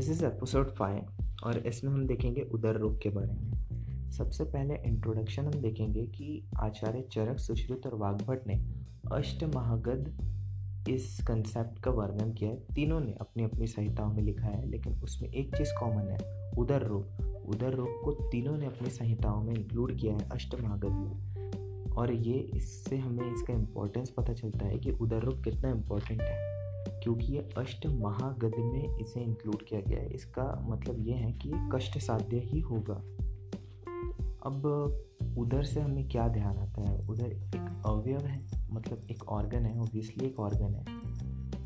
This is episode five और इसमें हम देखेंगे उदर रोग के बारे में। सबसे पहले इंट्रोडक्शन हम देखेंगे कि आचार्य चरक सुश्रुत और वाघभट ने अष्ट महागध इस कंसेप्ट का वर्णन किया है। तीनों ने अपनी अपनी संहिताओं में लिखा है, लेकिन उसमें एक चीज़ कॉमन है, उदर रोग। उदर रोग को तीनों ने अपनी संहिताओं में इंक्लूड किया है अष्ट महागध में। और ये इससे हमें इसका इम्पोर्टेंस पता चलता है कि उदर रोग कितना इम्पोर्टेंट है। क्योंकि ये अष्ट महागद में इसे इंक्लूड किया गया है। इसका मतलब ये है कि कष्ट साध्य ही होगा। अब उधर से हमें क्या ध्यान आता है? उधर एक अवयव है मतलब एक ऑर्गन है ओबियसली एक ऑर्गन है।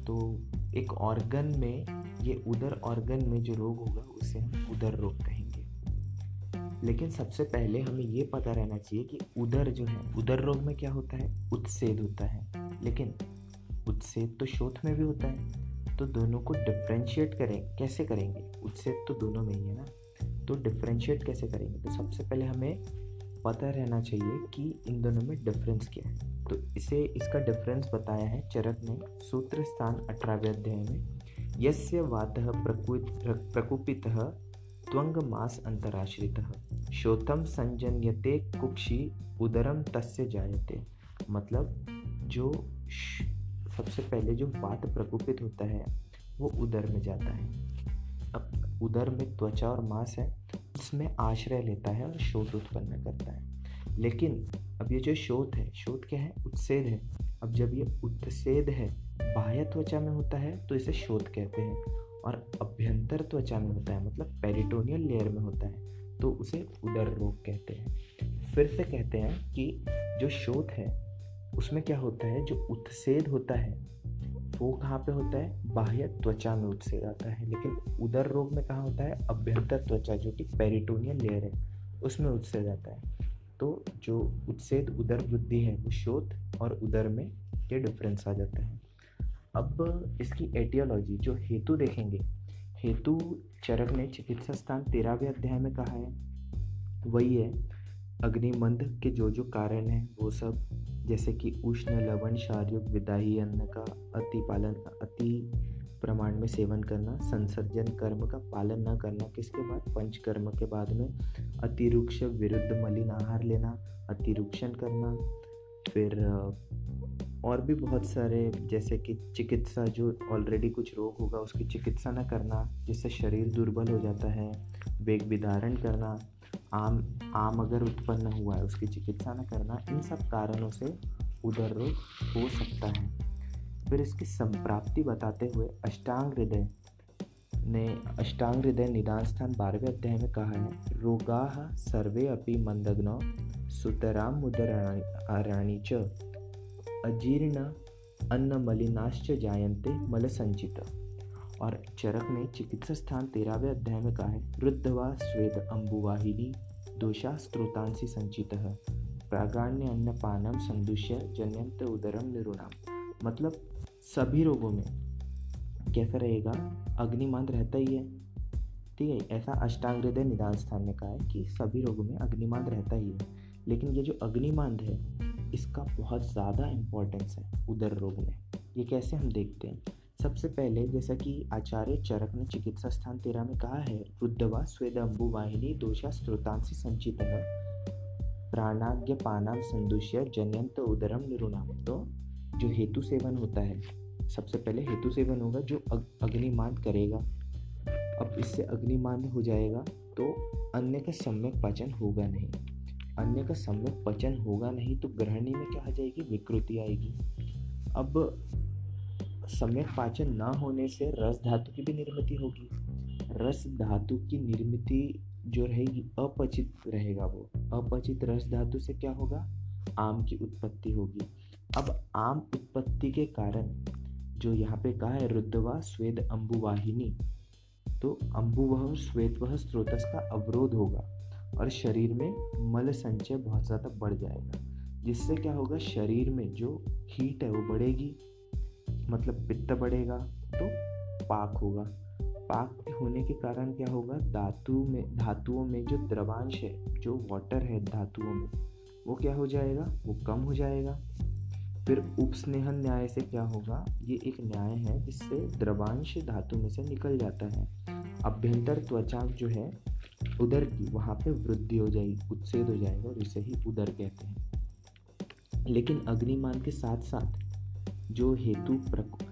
तो एक ऑर्गन में, ये उधर ऑर्गन में जो रोग होगा, उसे हम उधर रोग कहेंगे। लेकिन सबसे पहले हमें ये पता रहना चाहिए कि उधर जो है, उधर रोग में क्या होता है? उत्सेद होता है। लेकिन उत्सेद तो शोथ में भी होता है। तो दोनों को डिफ्रेंशिएट करें। कैसे करेंगे? उत्सेद तो दोनों में ही है ना? तो डिफ्रेंशिएट कैसे करेंगे? तो सबसे पहले हमें पता रहना चाहिए कि इन दोनों में डिफरेंस क्या है। तो इसे, इसका डिफरेंस बताया है चरक ने सूत्र स्थान अठारहवें अध्याय में। यस्य वात प्रकुपित त्वंग मास अंतराश्रित। शोथम संजन्यते कुक्षी उदरम तस्य जायते। मतलब जो सबसे पहले जो वात प्रकोपित होता है, वो उदर में जाता है। अब उदर में त्वचा और मांस है, उसमें आश्रय लेता है और शोध उत्पन्न करता है। लेकिन अब ये जो शोध है शोध क्या है? उत्सेद है। अब जब ये उत्सेद है, बाह्य त्वचा में होता है तो इसे शोध कहते हैं और अभ्यंतर त्वचा में होता है मतलब पेरिटोनियल लेयर में होता है तो उसे उदर रोग कहते हैं। फिर से कहते हैं कि जो शोध है उसमें क्या होता है, जो उत्सेद होता है, वो कहाँ पे होता है? बाह्य त्वचा में उत्सेद आता है। लेकिन उदर रोग में कहाँ होता है? अभ्यंतर त्वचा, जो कि पेरिटोनियल लेयर है, उसमें उत्सेद आता है। तो जो उत्सेद उदर वृद्धि है, वो शोध और उदर में ये डिफरेंस आ जाता है। अब इसकी एटियोलॉजी जो हेतु देखेंगे, हेतु चरक ने चिकित्सा स्थान तेरहवें अध्याय में कहा है। वही है, अग्निमंद के जो जो कारण हैं, वो सब जैसे कि उष्ण लवण शारीरिक विदाही अन्न का अति पालन, अति प्रमाण में सेवन करना, संसर्जन कर्म का पालन न करना, किसके बाद? पंचकर्म के बाद में अतिरुक्ष विरुद्ध मलिन आहार लेना, अतिरुक्षण करना, फिर और भी बहुत सारे, जैसे कि चिकित्सा जो ऑलरेडी कुछ रोग होगा, उसकी चिकित्सा न करना, जिससे शरीर दुर्बल हो जाता है, वेग विधारण करना आम आम अगर उत्पन्न हुआ है, उसकी चिकित्सा न करना इन सब कारणों से उदर रोग हो सकता है। फिर इसकी संप्राप्ति बताते हुए अष्टांग हृदय ने अष्टांग हृदय निदान स्थान बारहवें अध्याय में कहा है, रोगा सर्वे अपि मंदग्न सुतराम मुदराणी च। अजीर्ण अन्न मलिनाश्च जायन्ते मल संचित और चरक ने चिकित्सा स्थान तेरहवें अध्याय में कहा है, रुद्धवा स्वेद अम्बुवाहिनी दोषा स्त्रोतांसी संचित है प्रागाण्य अन्नपानम संदुष्य जन्यंत उदरम निरुणाम मतलब सभी रोगों में। कैसा रहेगा? अग्निमान रहता ही है। ठीक है, ऐसा अष्टांग हृदय निदान स्थान में कहा है कि सभी रोगों में अग्निमान रहता ही है। लेकिन ये जो अग्निमांद है, इसका बहुत ज़्यादा इम्पोर्टेंस है उदर रोग में। ये कैसे हम देखते हैं? सबसे पहले जैसा कि आचार्य चरक ने चिकित्सा स्थान तेरह में कहा है रुद्धवा स्वेदम्बु वाहिनी दोषा स्त्रोतांसी संचित प्राणाग्य पाना संदुष्य जन्यंत उदरम निरुणाम तो जो हेतु सेवन होता है। सबसे पहले हेतु सेवन होगा जो अग, अग्निमांद करेगा। अब इससे अग्निमांद हो जाएगा तो अन्य का सम्यक पाचन होगा नहीं। अन्य का सम्यक पचन होगा नहीं तो ग्रहणी में क्या आ जाएगी? विकृति आएगी। अब सम्यक पाचन न होने से रस धातु की भी निर्मित होगी। रस धातु की निर्मित जो रहेगी, अपचित रहेगा वो। अपचित रस धातु से क्या होगा? आम की उत्पत्ति होगी। अब आम उत्पत्ति के कारण जो यहाँ पे कहा है रुद्रवा स्वेद अम्बुवाहिनी तो अम्बुवह श्वेतवह स्रोतस का अवरोध होगा और शरीर में मल संचय बहुत ज़्यादा बढ़ जाएगा, जिससे क्या होगा? शरीर में जो हीट है वो बढ़ेगी। मतलब पित्त बढ़ेगा तो पाक होगा। पाक होने के कारण क्या होगा? धातु में, धातुओं में जो द्रवांश है, जो वाटर है धातुओं में, वो क्या हो जाएगा? वो कम हो जाएगा। फिर उपस्नेहन न्याय से क्या होगा? ये एक न्याय है जिससे द्रवांश धातु में से निकल जाता है। अभ्यंतर त्वचा जो है, उदर की, वहाँ पे वृद्धि हो जाएगी उत्सेद हो जाएगा और इसे ही उदर कहते हैं। लेकिन अग्निमान के साथ साथ जो हेतु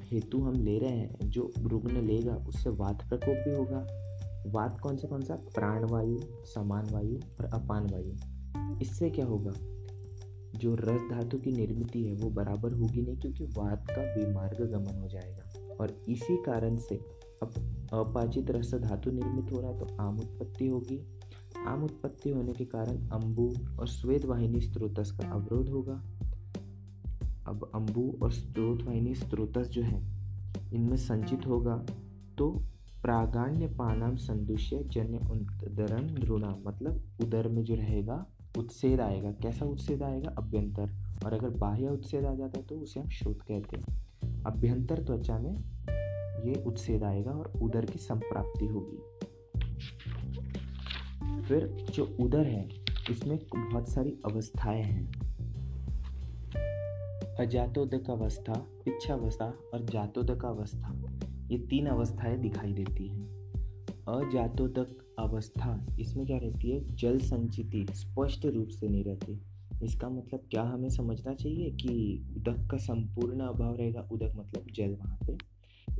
हेतु हम ले रहे हैं, जो रुग्ण लेगा, उससे वात प्रकोप भी होगा। वात कौन सा कौन सा प्राणवायु, समान वायु और अपान वायु। इससे क्या होगा? जो रस धातु की निर्मित है, वो बराबर होगी नहीं, क्योंकि वात का विमार्ग गमन हो जाएगा। और इसी कारण से अब अपाचित रस धातु निर्मित हो रहा है तो आम उत्पत्ति होगी। आम उत्पत्ति होने के कारण अंबु और श्वेत वाहिनी स्त्रोतस का अवरोध होगा। अब अंबु और स्त्रोत वाहिनी स्त्रोतस जो है, इनमें संचित होगा तो प्रागाण्य पानाम संदुष्य जन्य उदरन ध्रुणा मतलब उदर में जो रहेगा उत्सेद आएगा। कैसा उत्सेद आएगा? अभ्यंतर। और अगर बाह्य उत्सेद आ जाता है तो उसे हम श्रोत कहते हैं। अभ्यंतर त्वचा में ये उत्सेद आएगा और उदर की संप्राप्ति होगी। फिर जो उदर है, इसमें बहुत सारी अवस्थाएँ हैं। अजातोदक अवस्था पिच्छावस्था और जातोदक अवस्था ये तीन अवस्थाएँ दिखाई देती हैं। अजातोदक अवस्था, इसमें क्या रहती है? जल संचिति, स्पष्ट रूप से नहीं रहती। इसका मतलब क्या हमें समझना चाहिए कि उदक का संपूर्ण अभाव रहेगा? उदक मतलब जल वहाँ पे।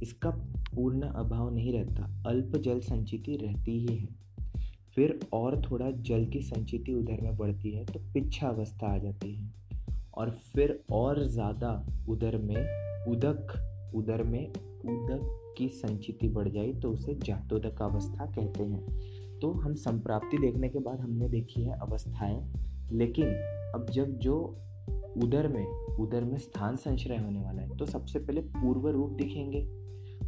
इसका पूर्ण अभाव नहीं रहता, अल्प जल संचिति रहती ही है। फिर और थोड़ा जल की संचिति उधर में बढ़ती है तो पिच्छा अवस्था आ जाती है। और फिर और ज़्यादा उधर में उदक, उधर में उदक की संचिति बढ़ जाए तो उसे जातोदक अवस्था कहते हैं। तो हम संप्राप्ति देखने के बाद हमने देखी है अवस्थाएँ, लेकिन अब जब जो उदर में, उधर में स्थान संश्रय होने वाला है तो सबसे पहले पूर्व रूप दिखेंगे।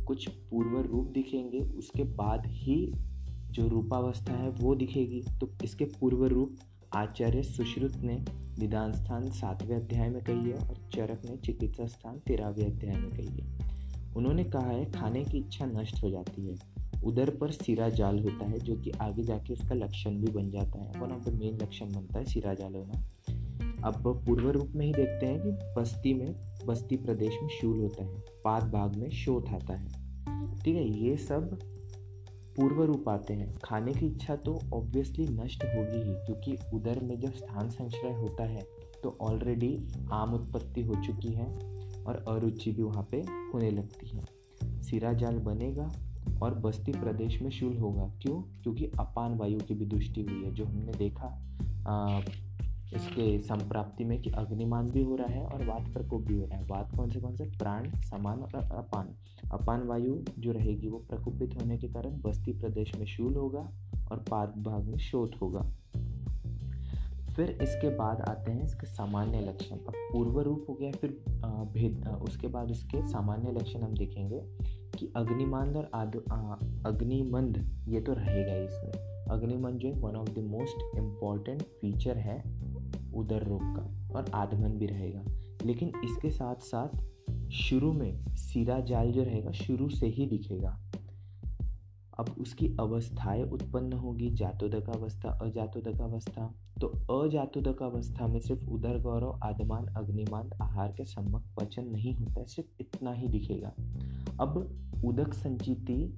कुछ पूर्व रूप दिखेंगे, उसके बाद ही जो रूपावस्था है वो दिखेगी। तो इसके पूर्व रूप आचार्य सुश्रुत ने निदान स्थान सातवें अध्याय में कही है और चरक ने चिकित्सा स्थान तेरहवें अध्याय में कही है। उन्होंने कहा है, खाने की इच्छा नष्ट हो जाती है। उधर पर सिरा जाल होता है, जो कि आगे जाके उसका लक्षण भी बन जाता है। वन ऑफ़ द मेन लक्षण बनता है सिरा जाल होना। अब पूर्व रूप में ही देखते हैं कि बस्ती में, बस्ती प्रदेश में शूल होता है। पाद भाग में शोथ आता है। ठीक है, ये सब पूर्व रूप आते हैं। खाने की इच्छा तो ऑब्वियसली नष्ट होगी ही क्योंकि उधर में जब स्थान संचय होता है तो ऑलरेडी आम उत्पत्ति हो चुकी है और अरुचि भी वहाँ पे होने लगती है। सिरा जाल बनेगा और बस्ती प्रदेश में शूल होगा। क्यों? क्योंकि अपान वायु की भी दृष्टि हुई है जो हमने देखा आ, इसके संप्राप्ति में कि अग्निमान भी हो रहा है और वात प्रकोप भी हो रहा है। वात कौन से कौन से? प्राण, समान और अपान। अपान वायु जो रहेगी वो प्रकोपित होने के कारण बस्ती प्रदेश में शूल होगा और पाद भाग में शोध होगा। फिर इसके बाद आते हैं इसके सामान्य लक्षण। अब पूर्व रूप हो गया, फिर भेद उसके बाद उसके सामान्य लक्षण हम देखेंगे कि अग्निमंद और अग्निमंद, ये तो रहेगा ही इसमें। अग्निमंद जो है one of the most important feature है। उदर रोग का और आधमन भी रहेगा। लेकिन इसके साथ साथ शुरू में सीरा जाल जो रहेगा, शुरू से ही दिखेगा। अब उसकी अवस्थाएँ उत्पन्न होगी, जातोदक अवस्था, अजातोदक अवस्था। तो अजातोदक अवस्था में सिर्फ़ उदर गौरव आदमान अग्निमान आहार के सम्मक पचन नहीं होता है, सिर्फ़ इतना ही दिखेगा। अब उदक संचिति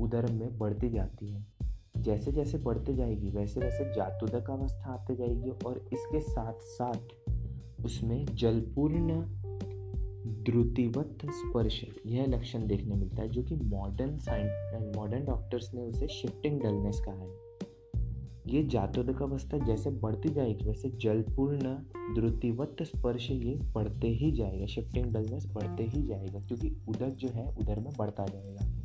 उदर में बढ़ती जाती है। जैसे जैसे बढ़ते जाएगी वैसे वैसे जातुदक अवस्था आते जाएगी और इसके साथ साथ उसमें जलपूर्ण द्रुतिवत स्पर्श यह लक्षण देखने मिलता है जो कि मॉडर्न साइंस मॉडर्न डॉक्टर्स ने उसे शिफ्टिंग डलनेस कहा है। ये जातोदक अवस्था जैसे बढ़ती जाएगी, वैसे जलपूर्ण द्रुतिवत स्पर्श ये बढ़ते ही जाएगा शिफ्टिंग डलनेस बढ़ते ही जाएगा, क्योंकि उदक जो है उधर में बढ़ता जाएगा।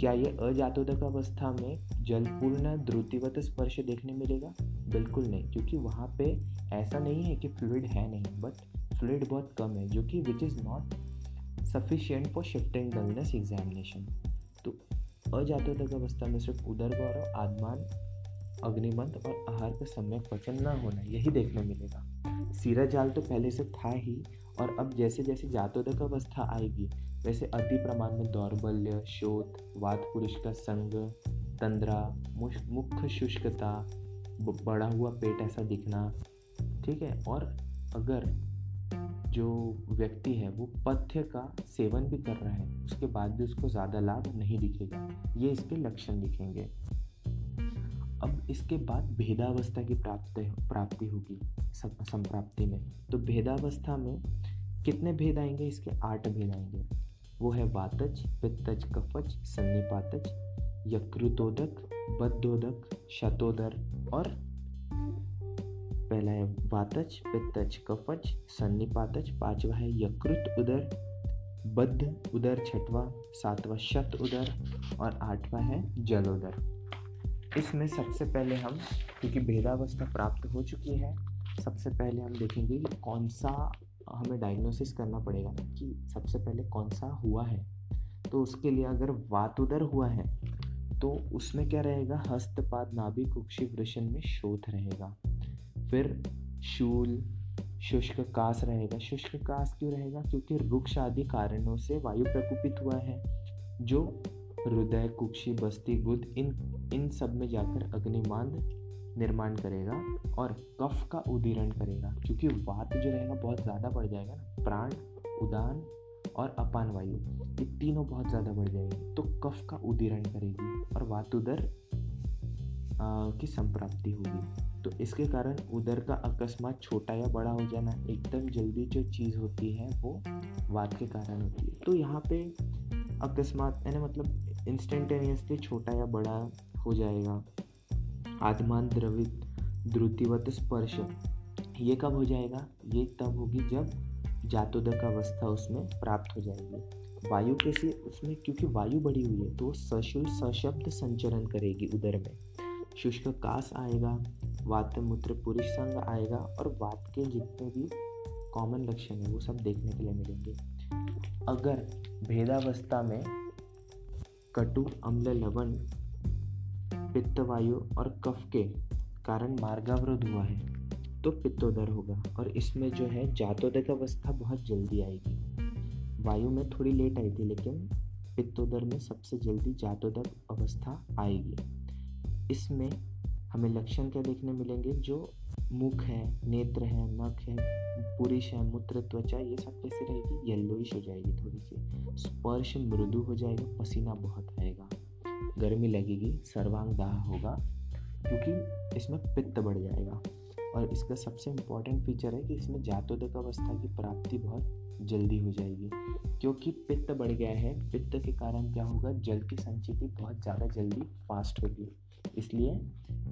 क्या ये अजातोदक अवस्था में जलपूर्ण द्रुतिवत स्पर्श देखने मिलेगा? बिल्कुल नहीं, क्योंकि वहाँ पे ऐसा नहीं है कि फ्लूड है नहीं बट फ्लूड बहुत कम है, जो कि which is not sufficient for shifting dullness examination तो अजातोदक अवस्था में सिर्फ़ उदर गौरव आदमान अग्निमंत और आहार का समय पचन न होना, यही देखने मिलेगा। सीरा जाल तो पहले से था ही, और अब जैसे जैसे जातोदक अवस्था आएगी वैसे अति प्रमाण में दौर्बल्य शोध वाद पुरुष का संग, तंद्रा मुख्य शुष्कता बड़ा हुआ पेट ऐसा दिखना, ठीक है? और अगर जो व्यक्ति है, वो पथ्य का सेवन भी कर रहा है, उसके बाद भी उसको ज़्यादा लाभ नहीं दिखेगा। ये इसके लक्षण दिखेंगे। अब इसके बाद भेदावस्था की प्राप्ति प्राप्ति होगी संप्राप्ति में। तो भेदावस्था में कितने भेद आएँगे? इसके आठ भेद आएँगे। वो है वातज पित्तज कफज सन्निपातज यकृतोदक, बद्धोदक, शतोदर और पहला है वातज पित्तज कफज सन्निपातज पांचवा है यकृत उदर, बद्ध उदर, छठवा, सातवा शत उदर और आठवां है जलोदर। इसमें सबसे पहले हम, क्योंकि भेदावस्था प्राप्त हो चुकी है, सबसे पहले हम देखेंगे कि कौन सा हमें डायग्नोसिस करना पड़ेगा ना कि सबसे पहले कौन सा हुआ है। तो उसके लिए अगर वात वातुदर हुआ है तो उसमें क्या रहेगा? हस्तपाद नाभि कुक्षी वृषण में शोथ रहेगा। फिर शूल, शुष्क कास रहेगा। शुष्क कास क्यों रहेगा? क्योंकि वृक्ष आदि कारणों से वायु प्रकोपित हुआ है, जो हृदय, कुक्षी, बस्ती, गुद, इन इन सब में जाकर अग्निमांद निर्माण करेगा और कफ का उदीरण करेगा, क्योंकि वात जो रहेगा बहुत ज़्यादा बढ़ जाएगा ना, प्राण, उदान और अपान वायु, ये तीनों बहुत ज़्यादा बढ़ जाएगी। तो कफ का उदीरण करेगी और वात उदर की संप्राप्ति होगी। तो इसके कारण उदर का अकस्मात छोटा या बड़ा हो जाना, एकदम जल्दी जो चीज़ होती है, वो वात के कारण होती है। तो यहाँ पे अकस्मात, यानी मतलब इंस्टेंटेनियसली छोटा या बड़ा हो जाएगा। आत्मान द्रवित, द्रुतिवत स्पर्श। ये कब हो जाएगा? ये तब होगी जब जातोदक अवस्था उसमें प्राप्त हो जाएगी। वायु कैसे? उसमें क्योंकि वायु बढ़ी हुई है तो सशुल सशब्द संचरण करेगी उदर में। शुष्क कास आएगा, वात मूत्र पुरुष संग आएगा, और वात के जितने भी कॉमन लक्षण है, वो सब देखने के लिए मिलेंगे। अगर भेदावस्था में कटु, अम्ल, लवण पित्त वायु और कफ के कारण मार्गावरोध हुआ है तो पित्तोदर होगा और इसमें जो है जातोदक अवस्था बहुत जल्दी आएगी। वायु में थोड़ी लेट आई थी, लेकिन पित्तोदर में सबसे जल्दी जातोदक अवस्था आएगी। इसमें हमें लक्षण क्या देखने मिलेंगे? जो मुख है, नेत्र है, नख है, पुरुष है, मूत्र, त्वचा, ये सब कैसे रहेगी? येल्लोइश हो जाएगी थोड़ी सी। स्पर्श मृदु हो जाएगा, पसीना बहुत आएगा। गर्मी लगेगी, सर्वांग दाह होगा, क्योंकि इसमें पित्त बढ़ जाएगा। और इसका सबसे इंपॉर्टेंट फीचर है कि इसमें जातोदक अवस्था की प्राप्ति बहुत जल्दी हो जाएगी, क्योंकि पित्त बढ़ गया है। पित्त के कारण क्या होगा? जल की संचिति बहुत ज़्यादा जल्दी फास्ट होगी। इसलिए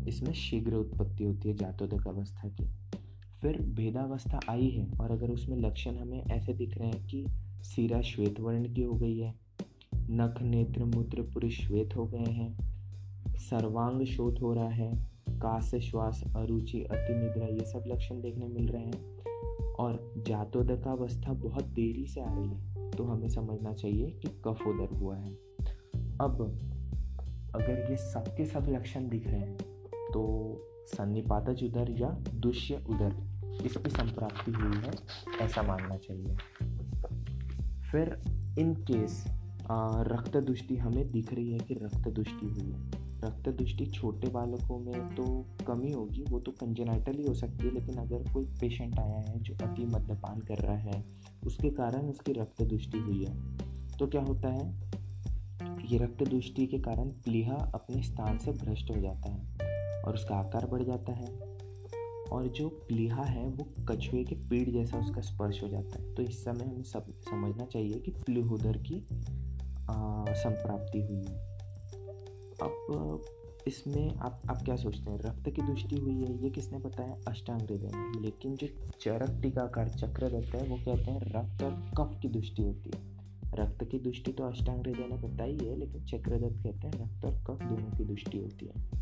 इसमें शीघ्र उत्पत्ति होती है जातोदक अवस्था की। फिर भेदावस्था आई है, और अगर उसमें लक्षण हमें ऐसे दिख रहे हैं कि सीरा श्वेत वर्ण की हो गई है नख, नेत्र, मूत्र, पुरुष श्वेत हो गए हैं। सर्वांग शोध हो रहा है। काश श्वास, अरुचि, अति निद्रा, ये सब लक्षण देखने मिल रहे हैं। और जातोदकावस्था बहुत देरी से आ रही है तो हमें समझना चाहिए कि कफोदर हुआ है। अब, अगर ये सब के सब लक्षण दिख रहे हैं तो सन्निपातज उदर या दुष्य उदर इसकी संप्राप्ति हुई है, ऐसा मानना चाहिए। फिर इन केस रक्त दुष्टि हमें दिख रही है कि रक्त दुष्टि हुई है। रक्त दुष्टि छोटे बालकों में तो कमी होगी, वो तो कंजेनाइटल ही हो सकती है, लेकिन अगर कोई पेशेंट आया है जो अति मद्यपान कर रहा है, उसके कारण उसकी रक्त दुष्टि हुई है। तो क्या होता है? ये रक्त दुष्टि के कारण प्लीहा अपने स्थान से भ्रष्ट हो जाता है और उसका आकार बढ़ जाता है। और जो प्लीहा है, वो कछुए के पीड़ जैसा उसका स्पर्श हो जाता है। तो इस समय हमें सब समझना चाहिए कि प्लीहोदर की संप्राप्ति हुई है। अब इसमें आप आप क्या सोचते हैं? रक्त की दृष्टि हुई है, ये किसने बताया? अष्टांग हृदय में लेकिन जो चरक टीकाकार चक्र रहता है, वो कहते हैं रक्त और कफ की दृष्टि होती है। रक्त की दृष्टि तो अष्टांग हृदय ने बताई है, लेकिन चक्रदत्त कहते हैं रक्त और कफ दोनों की दृष्टि होती है।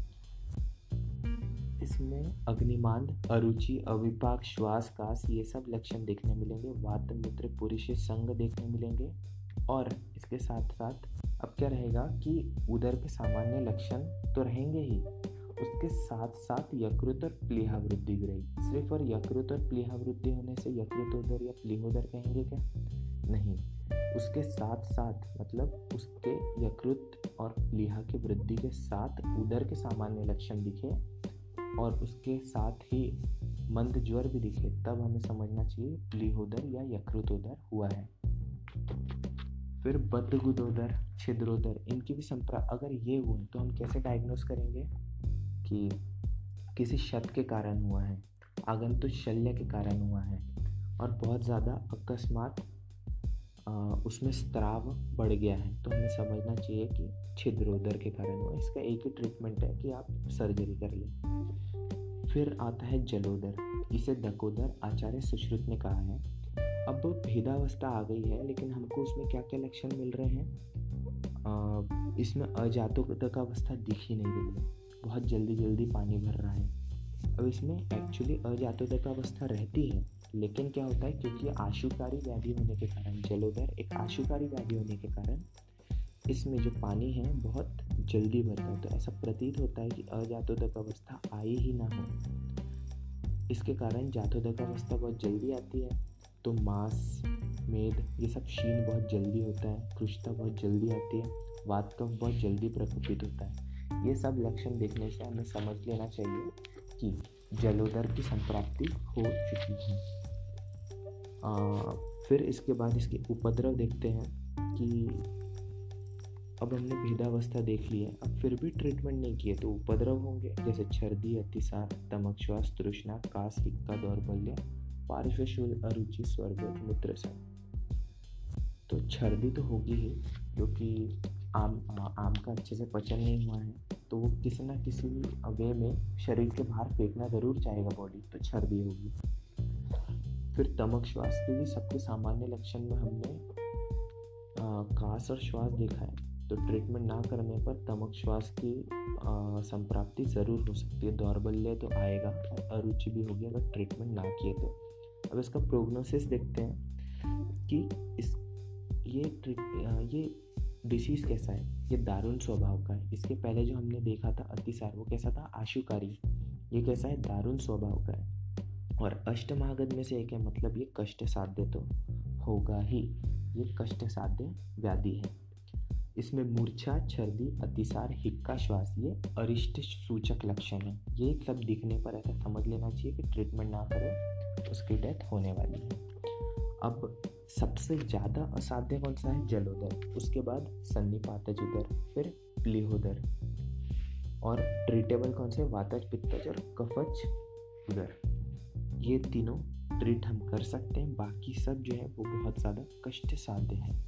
इसमें अग्निमांद अरुचि, अविपाक श्वास कास ये सब लक्षण देखने मिलेंगे। वात मूत्र पुरुष, संग देखने मिलेंगे। और इसके साथ साथ अब क्या रहेगा कि उदर के सामान्य लक्षण तो रहेंगे ही। उसके साथ साथ यकृत और प्लीहा वृद्धि भी रहेगी सिर्फ़ और यकृत और प्लीहा वृद्धि होने से यकृतोदर या प्लीहोदर कहेंगे क्या? नहीं। उसके साथ साथ मतलब उसके यकृत और प्लीहा की वृद्धि के साथ उदर के सामान्य लक्षण दिखे और उसके साथ ही मंद ज्वर भी दिखे, तब हमें समझना चाहिए प्लीहोदर या यकृतोदर हुआ है। फिर बद्धगुदोदर छिद्रोदर, इनकी भी संप्रा, अगर ये हुए तो हम कैसे डायग्नोस करेंगे? कि किसी शत के कारण हुआ है, आगंतुक शल्य के कारण हुआ है, और बहुत ज़्यादा अकस्मात उसमें स्त्राव बढ़ गया है। तो हमें समझना चाहिए कि छिद्रोदर के कारण हुआ इसका एक ही ट्रीटमेंट है कि आप सर्जरी कर लें। फिर आता है जलोदर, इसे दकोदर आचार्य सुश्रुत ने कहा है अब भेदावस्था आ गई है, लेकिन हमको उसमें क्या क्या लक्षण मिल रहे हैं? इसमें अजातक अवस्था दिख ही नहीं रही है। बहुत जल्दी जल्दी पानी भर रहा है। अब इसमें एक्चुअली अजातक अवस्था रहती है, लेकिन क्या होता है, क्योंकि आशुकारी व्याधि होने के कारण, जलोदर एक आशुकारी व्याधि होने के कारण, इसमें जो पानी है, बहुत जल्दी भरता है। तो ऐसा प्रतीत होता है कि अजातोदक अवस्था आई ही ना हो। इसके कारण जातोदक अवस्था बहुत जल्दी आती है। तो मांस मेद ये सब शीन बहुत जल्दी होता है कृष्णता बहुत जल्दी आती है वात कफ बहुत जल्दी प्रकोपित होता है। ये सब लक्षण देखने से हमें समझ लेना चाहिए कि जलोदर की संप्राप्ति हो चुकी है। आ, फिर इसके बाद इसके उपद्रव देखते हैं कि अब हमने भेदावस्था देख ली है अब फिर भी ट्रीटमेंट नहीं किए तो उपद्रव होंगे जैसे छर्दी अतिसार तमक श्वास तृष्णा कास हिक्का दौर्बल्य पार्श्वशूल अरुचि स्वर्ग मूत्र से। तो छर्दी तो होगी ही क्योंकि आम आम का अच्छे से पचन नहीं हुआ है तो वो किसी ना किसी वे में शरीर के बाहर फेंकना ज़रूर चाहेगा बॉडी तो छर्दी होगी। फिर तमक श्वास के भी सबके सामान्य लक्षण में हमने कास और श्वास देखा है तो ट्रीटमेंट ना करने पर तमक श्वास की संप्राप्ति ज़रूर हो सकती है, दौर्बल्य तो आएगा, और अरुचि भी होगी अगर ट्रीटमेंट ना किए तो। अब इसका प्रोग्नोसिस देखते हैं कि इस, ये ये डिसीज़ कैसा है? ये दारुण स्वभाव का है। इसके पहले जो हमने देखा था अतिसार, वो कैसा था? आशुकारी। ये कैसा है? दारुण स्वभाव का है। और अष्ट महागध में से एक है मतलब ये कष्ट साध्य तो होगा ही। ये कष्ट साध्य व्याधि है। इसमें मूर्छा, छर्दी, अतिसार, हिक्का श्वास ये अरिष्ट सूचक लक्षण है। ये सब दिखने पर ऐसा समझ लेना चाहिए कि ट्रीटमेंट ना करो, उसकी डेथ होने वाली है। अब सबसे ज़्यादा असाध्य कौन सा है? जलोदर। उसके बाद सन्निपातज उदर फिर प्लीहोदर और ट्रीटेबल कौन से? वातज, पित्तज और कफच उदर। ये तीनों ट्रीट हम कर सकते हैं। बाकी सब जो है वो बहुत ज़्यादा कष्ट साध्य है।